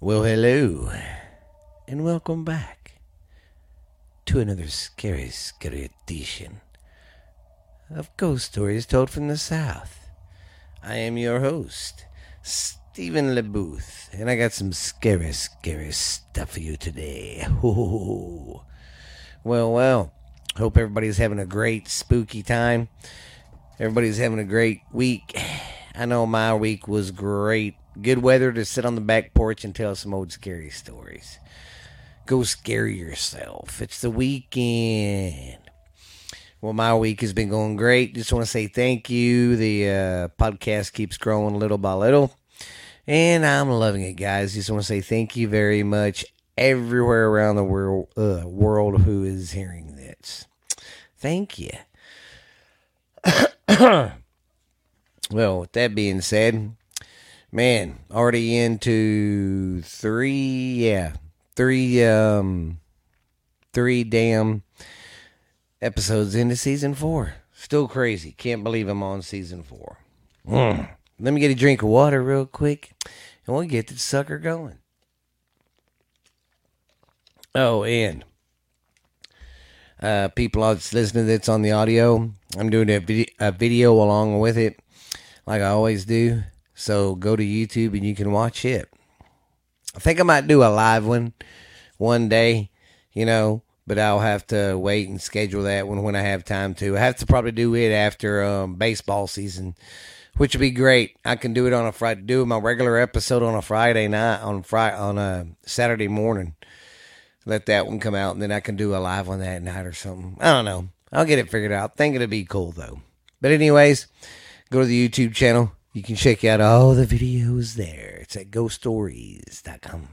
Well, hello, and welcome back to another scary, scary edition of Ghost Stories Told from the South. I am your host, Stephen LeBooth, and I got some scary, scary stuff for you today. Well, well, hope everybody's having a great, spooky time. Everybody's having a great week. I know my week was great Good weather to sit on the back porch and tell some old scary stories. Go scare yourself. It's the weekend. Well, my week has been going great. Just want to say thank you. The uh, podcast keeps growing little by little, and I'm loving it, guys. Just want to say thank you very much everywhere around the world, uh, world who is hearing this. Thank you. well, with that being said, man, already into three, yeah, three, um, three damn episodes into season four. Still crazy. Can't believe I'm on season four. Mm. Let me get a drink of water real quick, and we'll get the sucker going. Oh, and uh, people that's listening that's on the audio, I'm doing a, vid- a video along with it, like I always do. So go to YouTube and you can watch it. I think I might do a live one one day, you know, but I'll have to wait and schedule that one when I have time to. I have to probably do it after um, baseball season, which would be great. I can do it on a Friday, do my regular episode on a Friday night, on Friday, on a Saturday morning. Let that one come out, and then I can do a live one that night or something. I don't know. I'll get it figured out. think it'll be cool though. But anyways, go to the YouTube channel you can check out all the videos there. It's at ghoststories.com.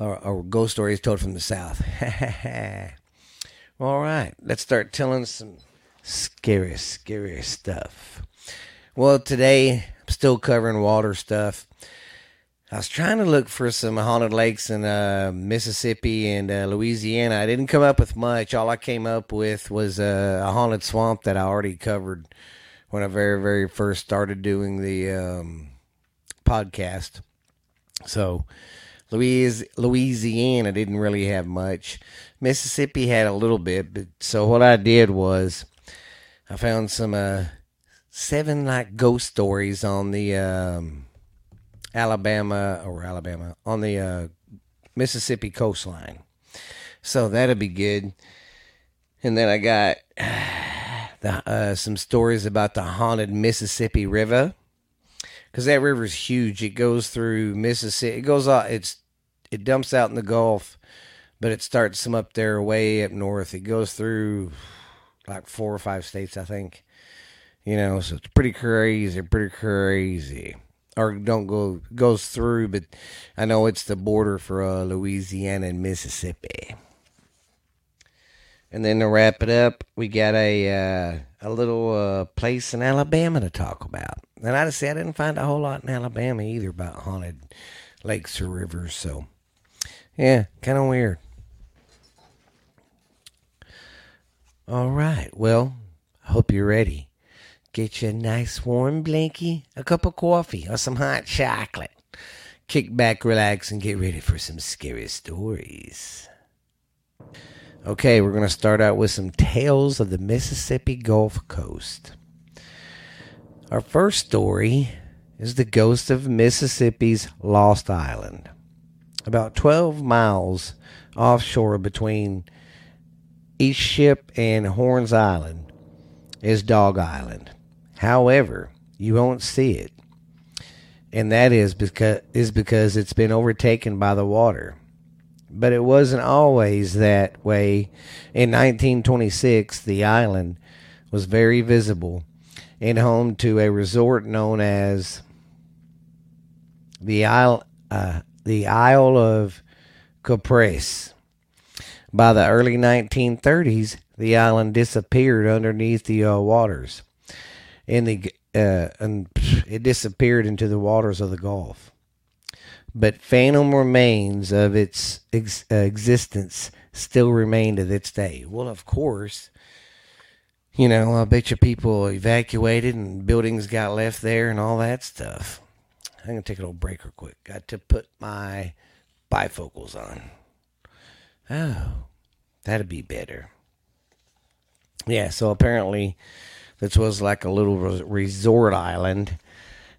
Or, or ghost stories told from the South. all right, let's start telling some scary, scary stuff. Well, today I'm still covering water stuff. I was trying to look for some haunted lakes in uh, Mississippi and uh, Louisiana. I didn't come up with much. All I came up with was uh, a haunted swamp that I already covered when I very, very first started doing the um, podcast. So, Louis, Louisiana didn't really have much. Mississippi had a little bit, but so what I did was I found some uh, seven like ghost stories on the um, Alabama or Alabama on the uh, Mississippi coastline. So that'll be good. And then I got the, uh, some stories about the haunted Mississippi River because that river is huge. It goes through Mississippi. It goes out. It's it dumps out in the Gulf, but it starts some up there way up north. It goes through like four or five states, I think. You know, so it's pretty crazy, pretty crazy. Or don't go goes through, but I know it's the border for uh, Louisiana and Mississippi. And then to wrap it up, we got a uh, a little uh, place in Alabama to talk about. And I just say I didn't find a whole lot in Alabama either about haunted lakes or rivers. So, yeah, kind of weird. All right. Well, hope you're ready. Get you a nice warm blankie, a cup of coffee, or some hot chocolate. Kick back, relax, and get ready for some scary stories. Okay, we're going to start out with some tales of the Mississippi Gulf Coast. Our first story is the ghost of Mississippi's Lost Island. About 12 miles offshore between East Ship and Horns Island is Dog Island. However, you won't see it. And that is because is because it's been overtaken by the water but it wasn't always that way. In 1926, the island was very visible and home to a resort known as the Isle, uh, the Isle of Caprice. By the early 1930s, the island disappeared underneath the uh, waters, and the uh, and it disappeared into the waters of the Gulf but phantom remains of its ex- uh, existence still remain to this day. Well, of course, you know, I bet you people evacuated and buildings got left there and all that stuff. I'm gonna take a little break real quick. Got to put my bifocals on. Oh, that'd be better. Yeah, so apparently this was like a little resort island.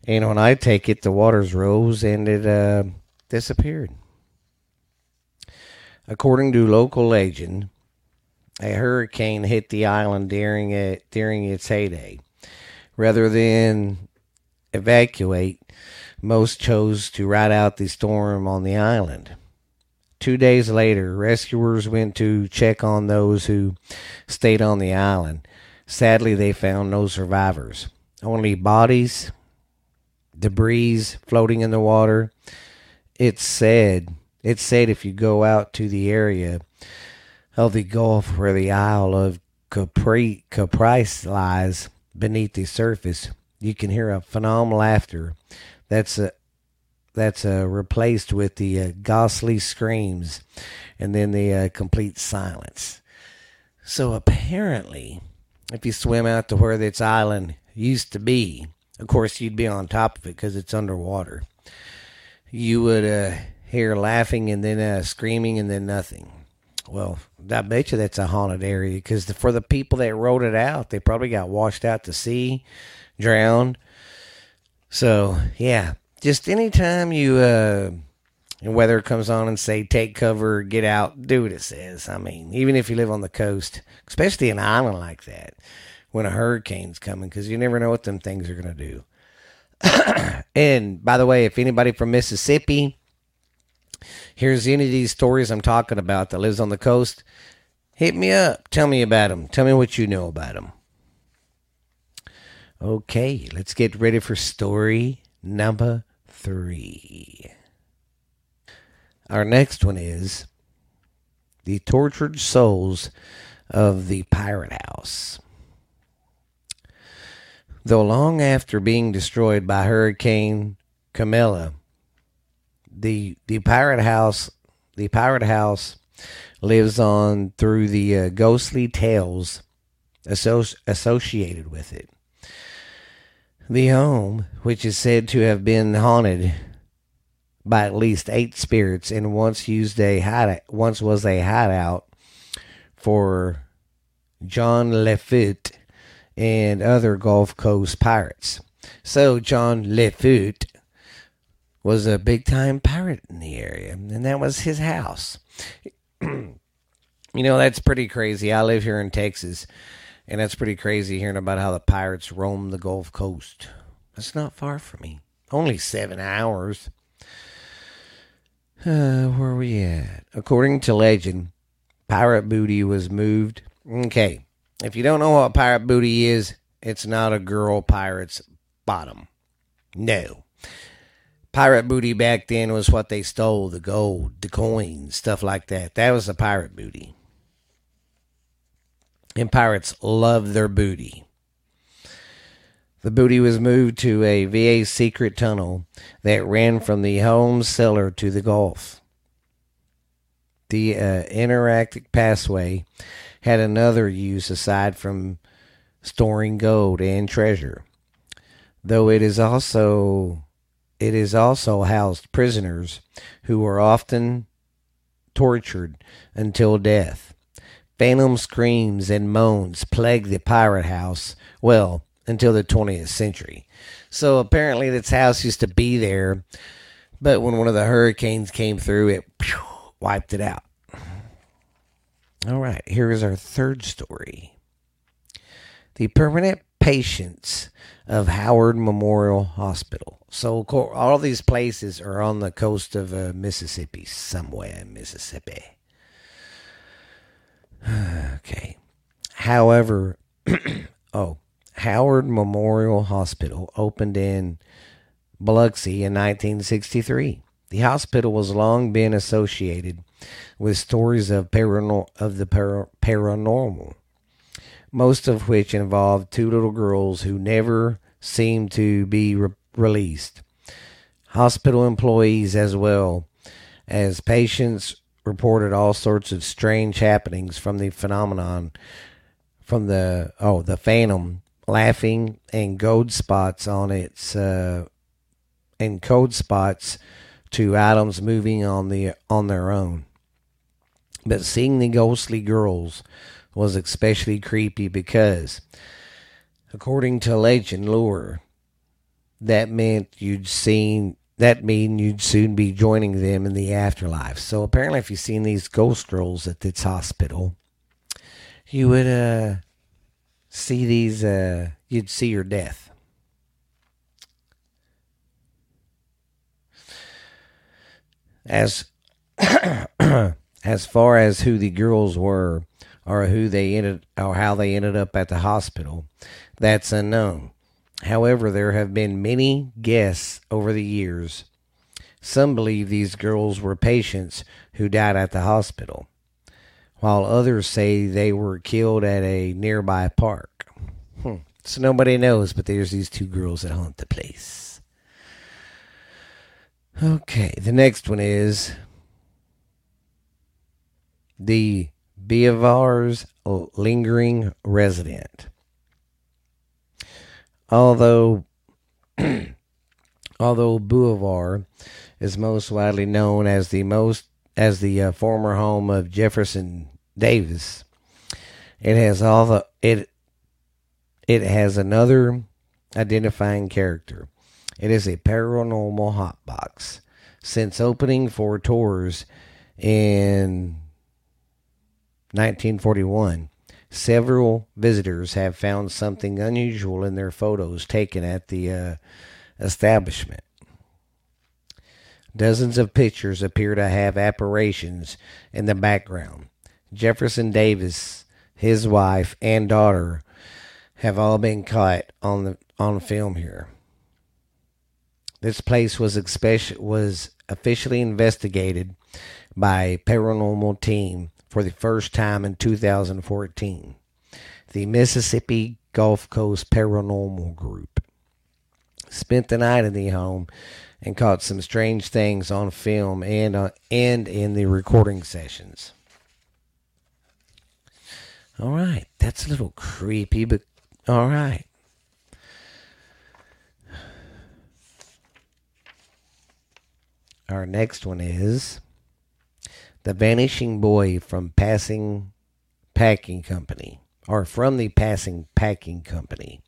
And when I take it, the waters rose and it uh, disappeared. According to local legend, a hurricane hit the island during it during its heyday. Rather than evacuate, most chose to ride out the storm on the island. Two days later, rescuers went to check on those who stayed on the island. Sadly, they found no survivors, only bodies, debris floating in the water. It's said, it's said if you go out to the area of the Gulf where the Isle of Capri, Caprice lies beneath the surface, you can hear a phenomenal laughter that's a, that's uh, replaced with the uh, ghostly screams and then the uh, complete silence. So apparently, if you swim out to where this island used to be, of course, you'd be on top of it because it's underwater. You would uh, hear laughing and then uh, screaming and then nothing. Well, I bet you that's a haunted area because for the people that wrote it out, they probably got washed out to sea, drowned. So, yeah, just anytime you uh weather comes on and say take cover, get out, do what it says. I mean, even if you live on the coast, especially an island like that, when a hurricane's coming, because you never know what them things are gonna do. and by the way, if anybody from Mississippi hears any of these stories I'm talking about that lives on the coast, hit me up. Tell me about them. Tell me what you know about them. Okay, let's get ready for story number three. Our next one is The Tortured Souls of the Pirate House. Though long after being destroyed by Hurricane Camilla, the the pirate house the pirate house lives on through the uh, ghostly tales associated with it. The home, which is said to have been haunted by at least eight spirits and once used a hideout, once was a hideout for John Lafitte and other Gulf Coast pirates. So John Lafitte was a big time pirate in the area, and that was his house. you know, that's pretty crazy. I live here in Texas, and that's pretty crazy hearing about how the pirates roam the Gulf Coast. That's not far from me. Only seven hours. Uh, where are we at? According to legend, pirate booty was moved. Okay, if you don't know what pirate booty is, it's not a girl pirate's bottom. No. Pirate booty back then was what they stole the gold, the coins, stuff like that. That was the pirate booty and pirates love their booty. The booty was moved to a VA secret tunnel that ran from the home cellar to the Gulf. The uh, interactive passway had another use aside from storing gold and treasure, though it is also it is also housed prisoners who were often tortured until death. Phantom screams and moans plagued the pirate house, well, until the 20th century. So apparently, this house used to be there, but when one of the hurricanes came through, it wiped it out. All right, here is our third story The permanent patients of Howard Memorial Hospital. So, all these places are on the coast of uh, Mississippi, somewhere in Mississippi. okay. However, oh, Howard Memorial Hospital opened in Biloxi in 1963. The hospital was long been associated with stories of paranor- of the par- paranormal, most of which involved two little girls who never seemed to be re- released. Hospital employees, as well as patients, reported all sorts of strange happenings from the phenomenon from the oh the phantom laughing and gold spots on its uh, and code spots to items moving on the on their own. But seeing the ghostly girls was especially creepy because, according to legend lore, that meant you'd seen that mean you'd soon be joining them in the afterlife. So apparently, if you've seen these ghost girls at this hospital, you would uh, see these. Uh, you'd see your death. As as far as who the girls were, or who they ended, or how they ended up at the hospital, that's unknown. However, there have been many guesses over the years. Some believe these girls were patients who died at the hospital, while others say they were killed at a nearby park. Hmm. So nobody knows, but there's these two girls that haunt the place. Okay, the next one is the Beauvoir's lingering resident although although Boulevard is most widely known as the most as the uh, former home of Jefferson Davis, it has all the it it has another identifying character. It is a paranormal hotbox. Since opening for tours in 1941, Several visitors have found something unusual in their photos taken at the uh, establishment. Dozens of pictures appear to have apparitions in the background. Jefferson Davis, his wife, and daughter have all been caught on the on film here. This place was especially, was officially investigated by paranormal team for the first time in 2014. The Mississippi Gulf Coast Paranormal Group spent the night in the home and caught some strange things on film and uh, and in the recording sessions. All right, that's a little creepy, but all right. Our next one is the vanishing boy from passing packing company or from the passing packing company.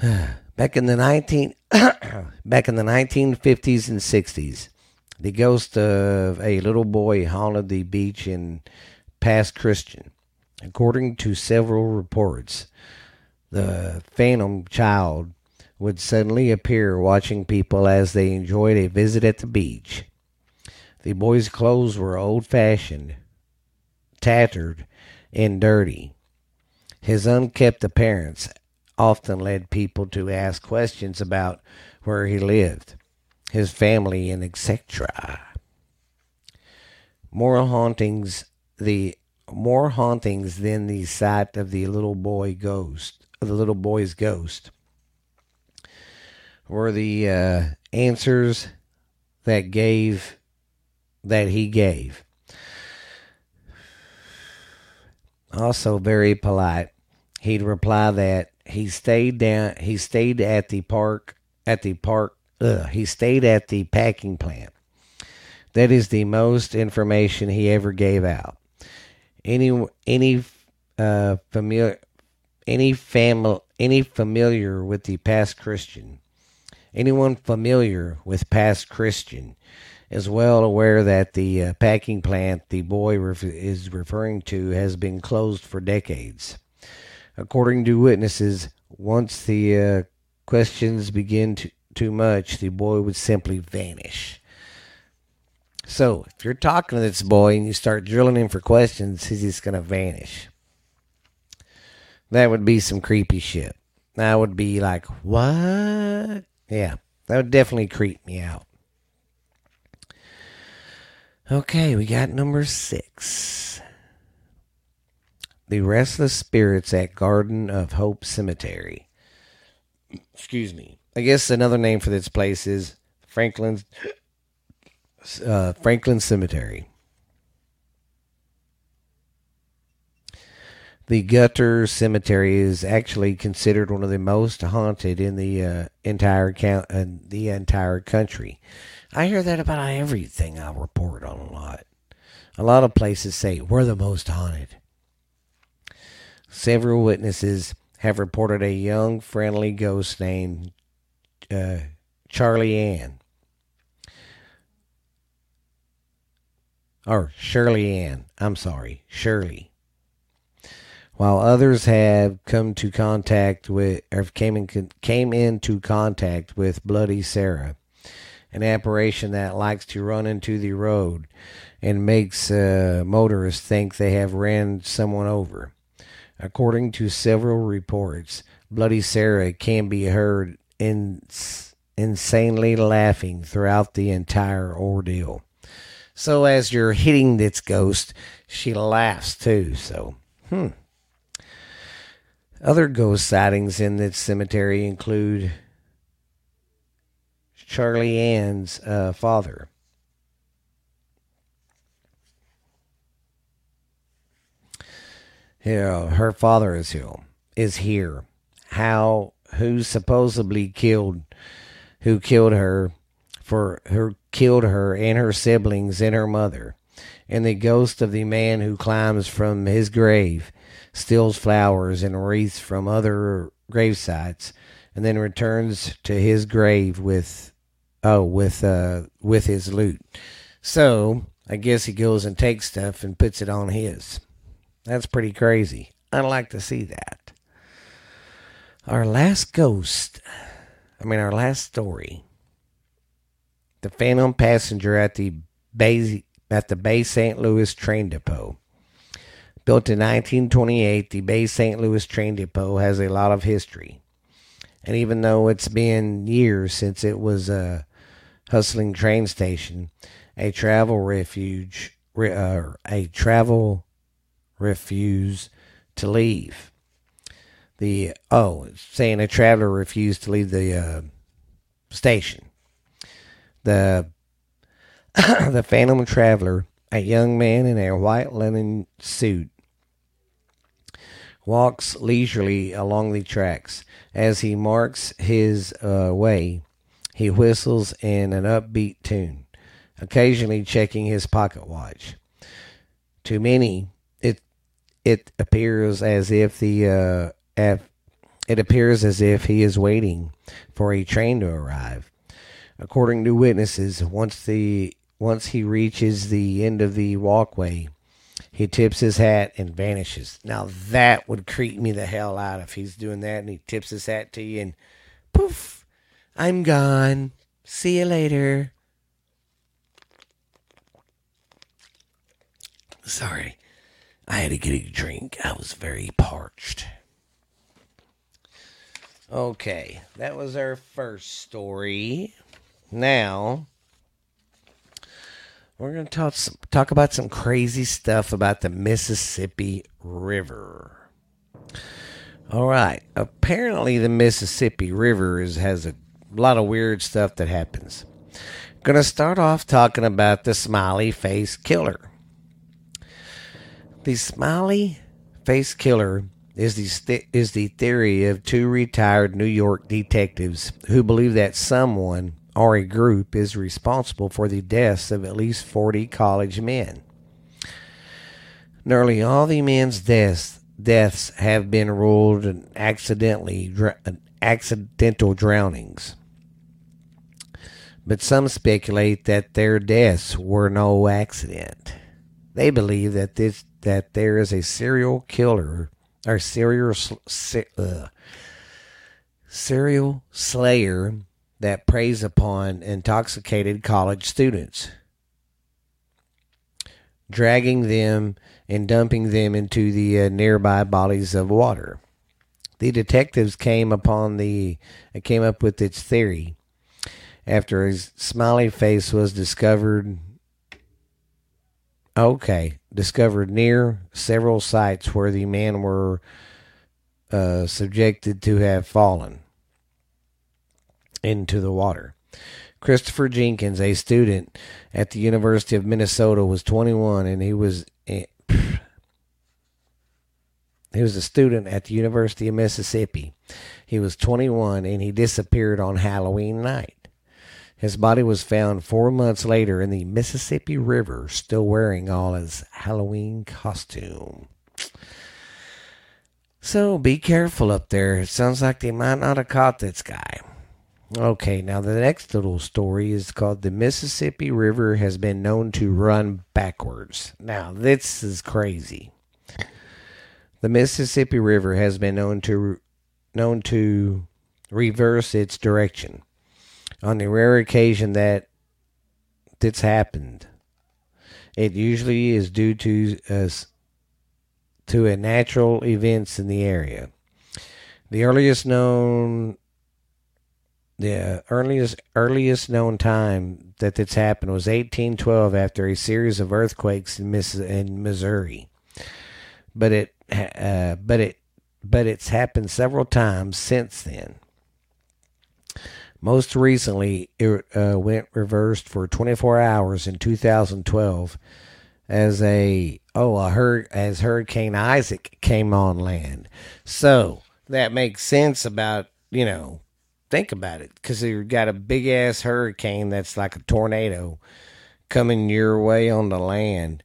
Back in the 19 back in the 1950s and 60s the ghost of a little boy haunted the beach in Pass Christian. According to several reports the phantom child would suddenly appear watching people as they enjoyed a visit at the beach the boy's clothes were old fashioned, tattered, and dirty. His unkempt appearance often led people to ask questions about where he lived, his family, and etc. More hauntings the more hauntings than the sight of the little boy ghost, the little boy's ghost, were the uh, answers that gave that he gave. Also very polite. He'd reply that he stayed down he stayed at the park at the park ugh, he stayed at the packing plant. That is the most information he ever gave out. Any any uh, familiar any family any familiar with the Pass Christian anyone familiar with Pass Christian is well aware that the uh, packing plant the boy ref- is referring to has been closed for decades. According to witnesses, once the uh, questions begin to, too much, the boy would simply vanish. So, if you're talking to this boy and you start drilling him for questions, he's just going to vanish. That would be some creepy shit. That would be like, what? Yeah, that would definitely creep me out. Okay, we got number six. The Restless Spirits at Garden of Hope Cemetery. Excuse me. I guess another name for this place is Franklin's uh, Franklin Cemetery. The Gutter Cemetery is actually considered one of the most haunted in the uh, entire count, uh, the entire country. I hear that about everything I report on a lot. A lot of places say we're the most haunted. Several witnesses have reported a young, friendly ghost named uh, Charlie Ann. Or Shirley Ann. I'm sorry, Shirley. While others have come to contact with, or came in, came into contact with Bloody Sarah, an apparition that likes to run into the road and makes uh, motorists think they have ran someone over. According to several reports, Bloody Sarah can be heard in, insanely laughing throughout the entire ordeal. So as you're hitting this ghost, she laughs too. So, hmm. Other ghost sightings in this cemetery include Charlie Ann's uh, father. Yeah, her father is here. Is here. How? Who supposedly killed? Who killed her? For who killed her and her siblings and her mother? And the ghost of the man who climbs from his grave, steals flowers and wreaths from other grave sites, and then returns to his grave with oh with uh with his loot. So I guess he goes and takes stuff and puts it on his. That's pretty crazy. I'd like to see that. Our last ghost, I mean, our last story. The phantom passenger at the Bay, at the Bay St. Louis train depot. Built in 1928, the Bay St. Louis train depot has a lot of history. And even though it's been years since it was a hustling train station, a travel refuge, uh, a travel refuse to leave. The oh, saying a traveler refused to leave the uh, station. The the Phantom Traveler, a young man in a white linen suit, walks leisurely along the tracks. As he marks his uh, way, he whistles in an upbeat tune, occasionally checking his pocket watch. To many, it it appears as if the uh, F, it appears as if he is waiting for a train to arrive. According to witnesses, once the once he reaches the end of the walkway, he tips his hat and vanishes. Now that would creep me the hell out if he's doing that and he tips his hat to you and poof, I'm gone. See you later. Sorry. I had to get a drink. I was very parched. Okay, that was our first story. Now, we're going to talk talk about some crazy stuff about the Mississippi River. All right, apparently the Mississippi River is, has a lot of weird stuff that happens. To start off talking about the smiley face killer. The smiley face killer is the is the theory of two retired New York detectives who believe that someone or a group is responsible for the deaths of at least 40 college men. Nearly all the men's deaths deaths have been ruled accidentally accidental drownings. But some speculate that their deaths were no accident. They believe that this that there is a serial killer or serial uh, serial slayer that preys upon intoxicated college students, dragging them and dumping them into the uh, nearby bodies of water. The detectives came upon the came up with its theory after his smiley face was discovered Okay, discovered near several sites where the men were uh, subjected to have fallen into the water. Christopher Jenkins, a student at the University of Minnesota, was 21 and he was. He was a student at the University of Mississippi. He was 21 and he disappeared on Halloween night. His body was found four months later in the Mississippi River, still wearing all his Halloween costume. So be careful up there. It sounds like they might not have caught this guy. Okay, now the next little story is called The Mississippi River Has Been Known to Run Backwards. Now, this is crazy. The Mississippi River has been known to known to reverse its direction. On the rare occasion that this happened, it usually is due to uh, us to a natural events in the area. The earliest known the earliest earliest known time that this happened was 1812 after a series of earthquakes in, Miss, in Missouri. But it uh, but it but it's happened several times since then. Most recently, it uh, went reversed for 24 hours in 2012 as a oh a hur- as Hurricane Isaac came on land. So that makes sense about you know think about it because you've got a big ass hurricane that's like a tornado coming your way on the land,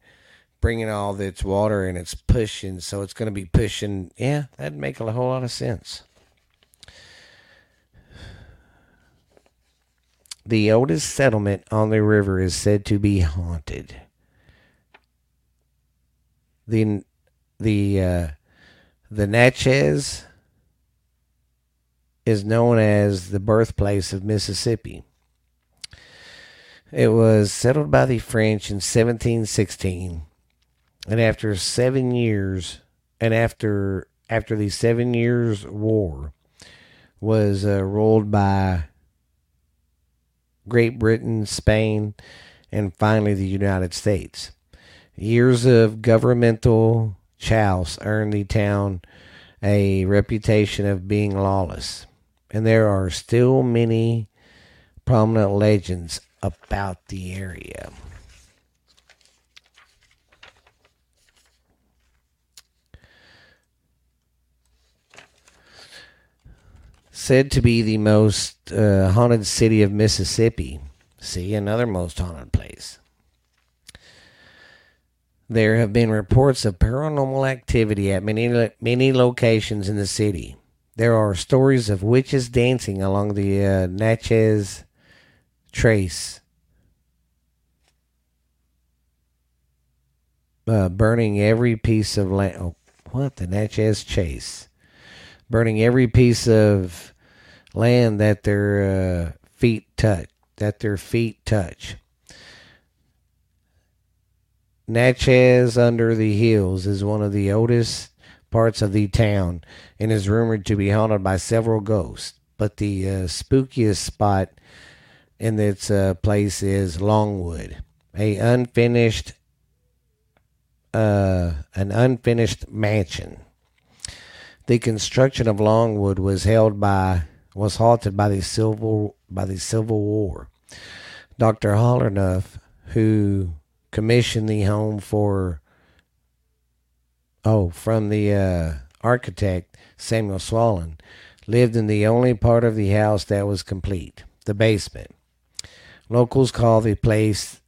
bringing all its water and it's pushing. So it's going to be pushing. Yeah, that'd make a whole lot of sense. The oldest settlement on the river is said to be haunted. The the uh, the Natchez is known as the birthplace of Mississippi. It was settled by the French in 1716, and after seven years, and after after the Seven Years' War, was uh, ruled by Great Britain, Spain, and finally the United States. Years of governmental chouse earned the town a reputation of being lawless and there are still many prominent legends about the area. Said to be the most uh, haunted city of Mississippi. See, another most haunted place. There have been reports of paranormal activity at many many locations in the city. There are stories of witches dancing along the uh, Natchez Trace, uh, burning every piece of land. Oh, what the Natchez Chase, burning every piece of land that their uh, feet touch. That their feet touch. Natchez under the hills is one of the oldest parts of the town and is rumored to be haunted by several ghosts. But the uh, spookiest spot in its uh, place is Longwood, a unfinished, uh, an unfinished mansion. The construction of Longwood was held by was halted by the civil by the Civil War. Dr. Haller Nutt, who commissioned the home for oh, from the uh, architect Samuel Sloan, lived in the only part of the house that was complete, the basement. Locals call the place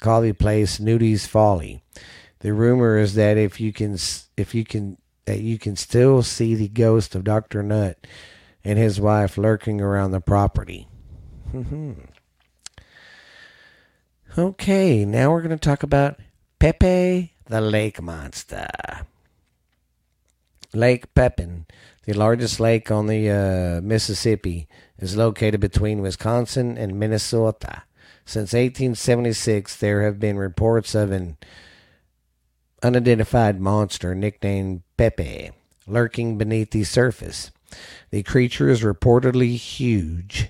call the place Nudie's Folly. The rumor is that if you can if you can that you can still see the ghost of Dr. Nutt and his wife lurking around the property. okay, now we're going to talk about Pepe the Lake Monster. Lake Pepin, the largest lake on the uh, Mississippi, is located between Wisconsin and Minnesota. Since 1876, there have been reports of an unidentified monster nicknamed Pepe lurking beneath the surface. The creature is reportedly huge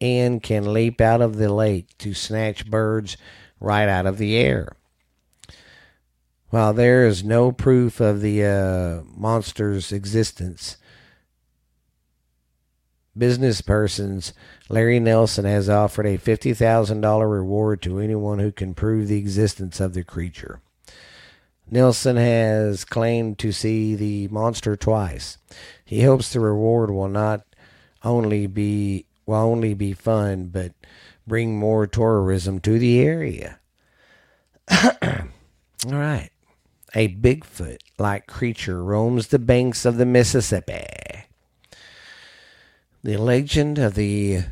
and can leap out of the lake to snatch birds right out of the air. While there is no proof of the uh, monster's existence, business persons Larry Nelson has offered a $50,000 reward to anyone who can prove the existence of the creature. Nelson has claimed to see the monster twice. He hopes the reward will not only be will only be fun, but bring more tourism to the area. All right. A Bigfoot like creature roams the banks of the Mississippi. The legend of the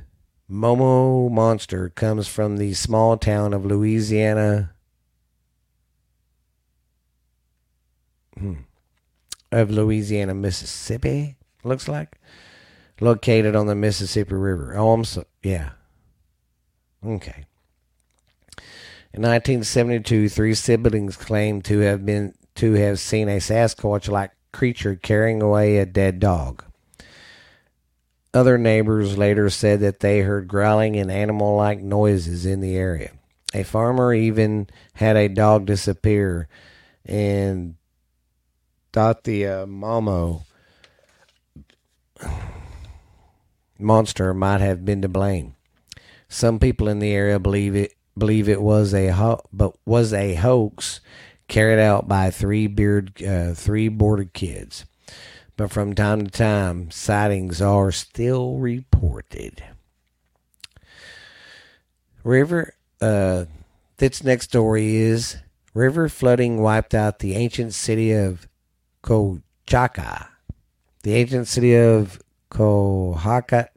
Momo monster comes from the small town of Louisiana. Hmm. Hmm. Of Louisiana, Mississippi, looks like. Located on the Mississippi River. Oh, I'm so. Yeah. Okay. In 1972, three siblings claimed to have been to have seen a Sasquatch-like creature carrying away a dead dog. Other neighbors later said that they heard growling and animal like noises in the area. A farmer even had a dog disappear and thought the Momo monster might have been to blame. Some people in the area believe it believe it was a ho- but was a hoax carried out by three beard uh, three boarded kids but from time to time, sightings are still reported. River, uh, this next story is river flooding wiped out the ancient city of Cochaca. The ancient city of Cahokia,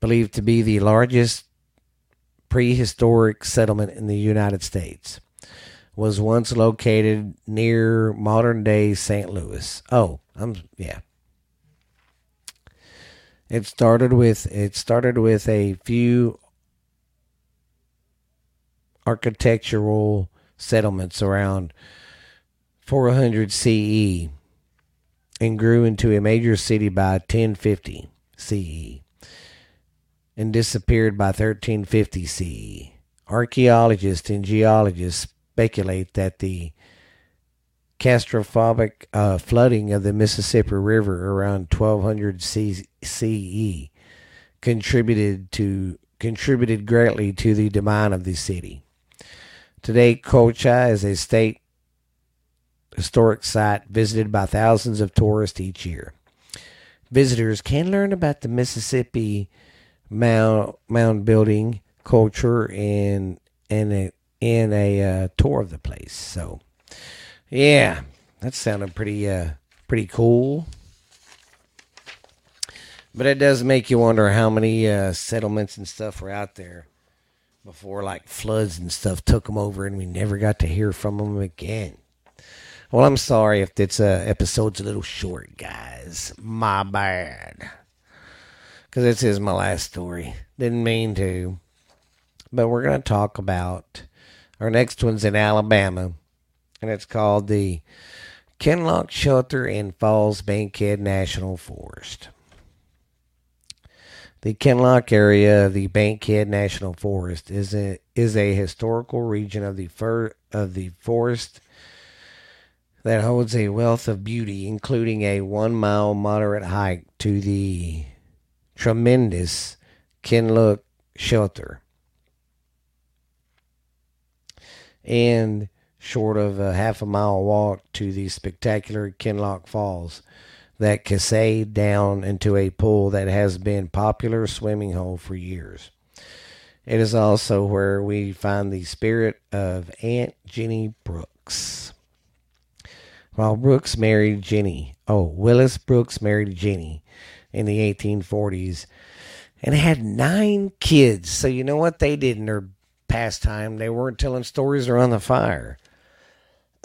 believed to be the largest prehistoric settlement in the United States was once located near modern day St. Louis. Oh, I'm yeah. It started with it started with a few architectural settlements around 400 CE and grew into a major city by 1050 CE and disappeared by 1350 CE. Archaeologists and geologists speculate that the catastrophic uh, flooding of the Mississippi River around 1200 CE contributed to contributed greatly to the demise of the city. Today, Cocha is a state historic site visited by thousands of tourists each year. Visitors can learn about the Mississippi mound, mound building culture and and in a uh, tour of the place. So, yeah, that sounded pretty uh, pretty cool. But it does make you wonder how many uh, settlements and stuff were out there before, like floods and stuff took them over, and we never got to hear from them again. Well, I'm sorry if this uh, episode's a little short, guys. My bad. Because this is my last story. Didn't mean to. But we're going to talk about our next one's in Alabama, and it's called the Kinloch Shelter in Falls Bankhead National Forest. The Kinloch area of the Bankhead National Forest is a is a historical region of the fur of the forest that holds a wealth of beauty, including a one mile moderate hike to the tremendous Kinloch Shelter. and short of a half a mile walk to the spectacular Kinloch Falls that cascade down into a pool that has been popular swimming hole for years. It is also where we find the spirit of Aunt Jenny Brooks. While Brooks married Jenny, oh, Willis Brooks married Jenny in the 1840s and had nine kids. So you know what they did in their pastime. They weren't telling stories around the fire.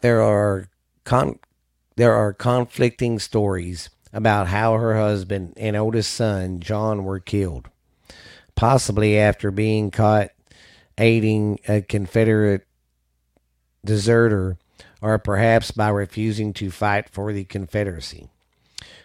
there are con- there are conflicting stories about how her husband and oldest son John were killed, possibly after being caught aiding a Confederate deserter or perhaps by refusing to fight for the Confederacy.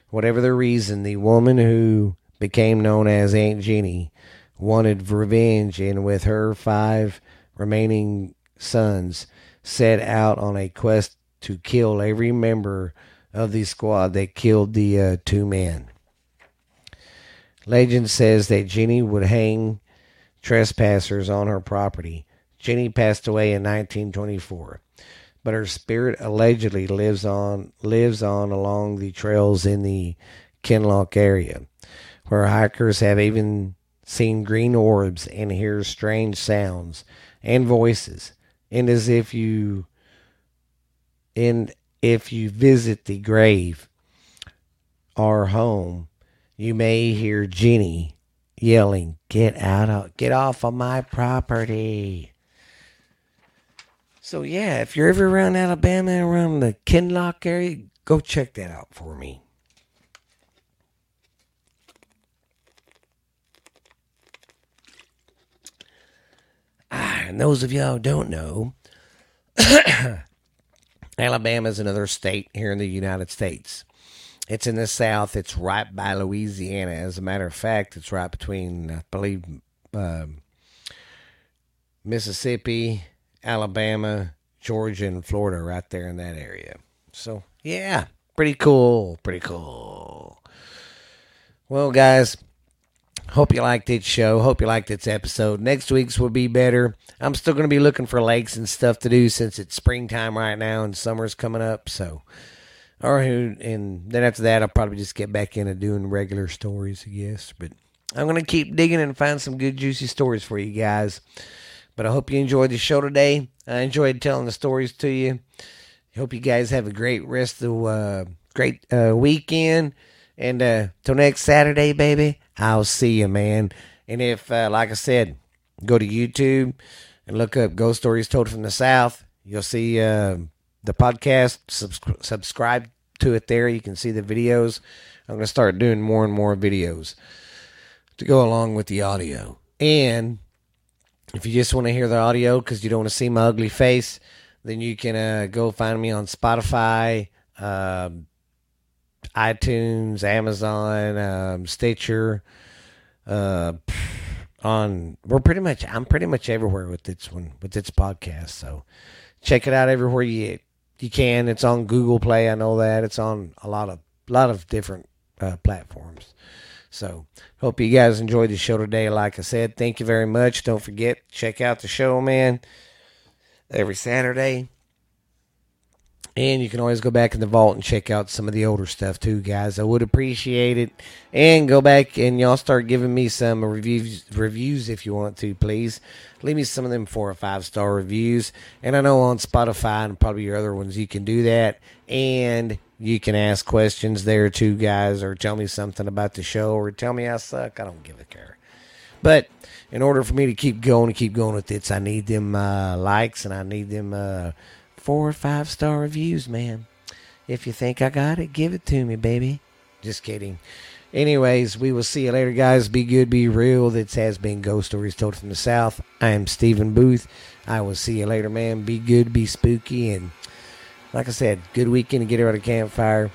Whatever the reason, the woman who became known as Aunt Jenny, wanted revenge, and with her five remaining sons, set out on a quest to kill every member of the squad that killed the uh, two men. Legend says that Jenny would hang trespassers on her property, Jenny passed away in 1924, but her spirit allegedly lives on lives on along the trails in the Kinloch area, where hikers have even seen green orbs and hear strange sounds and voices, and as if you and if you visit the grave or home, you may hear Jenny yelling, "Get out of get off of my property." So yeah, if you're ever around Alabama around the Kinlock area, go check that out for me. Ah, and those of y'all don't know, Alabama is another state here in the United States. It's in the south. It's right by Louisiana. As a matter of fact, it's right between, I believe, um, Mississippi, Alabama, Georgia, and Florida, right there in that area. So, yeah, pretty cool. Pretty cool. Well, guys, hope you liked this show. Hope you liked this episode. Next week's will be better. I'm still going to be looking for lakes and stuff to do since it's springtime right now and summer's coming up. So, or who, and then after that, I'll probably just get back into doing regular stories, I guess. But I'm going to keep digging and find some good, juicy stories for you guys. But I hope you enjoyed the show today. I enjoyed telling the stories to you. Hope you guys have a great rest of the uh, great uh, weekend. And uh, till next Saturday, baby, I'll see you, man. And if, uh, like I said, go to YouTube and look up Ghost Stories Told from the South, you'll see uh, the podcast. Subs- subscribe to it there. You can see the videos. I'm going to start doing more and more videos to go along with the audio. And if you just want to hear the audio because you don't want to see my ugly face, then you can uh, go find me on Spotify, um, iTunes, Amazon, um, Stitcher. Uh, on we're pretty much I'm pretty much everywhere with this one with this podcast. So check it out everywhere you you can. It's on Google Play. I know that it's on a lot of lot of different uh, platforms. So hope you guys enjoyed the show today. Like I said, thank you very much. Don't forget check out the show, man. Every Saturday. And you can always go back in the vault and check out some of the older stuff too, guys. I would appreciate it. And go back and y'all start giving me some reviews reviews if you want to, please. Leave me some of them four or five star reviews. And I know on Spotify and probably your other ones you can do that. And you can ask questions there too, guys, or tell me something about the show or tell me I suck. I don't give a care. But in order for me to keep going and keep going with this, I need them uh, likes and I need them uh, four or five star reviews, man. If you think I got it, give it to me, baby. Just kidding. Anyways, we will see you later, guys. Be good, be real. This has been Ghost Stories Told from the South. I am Stephen Booth. I will see you later, man. Be good, be spooky, and like I said, good weekend to get around a campfire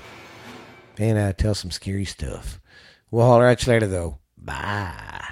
and uh, tell some scary stuff. We'll holler at you later, though. Bye.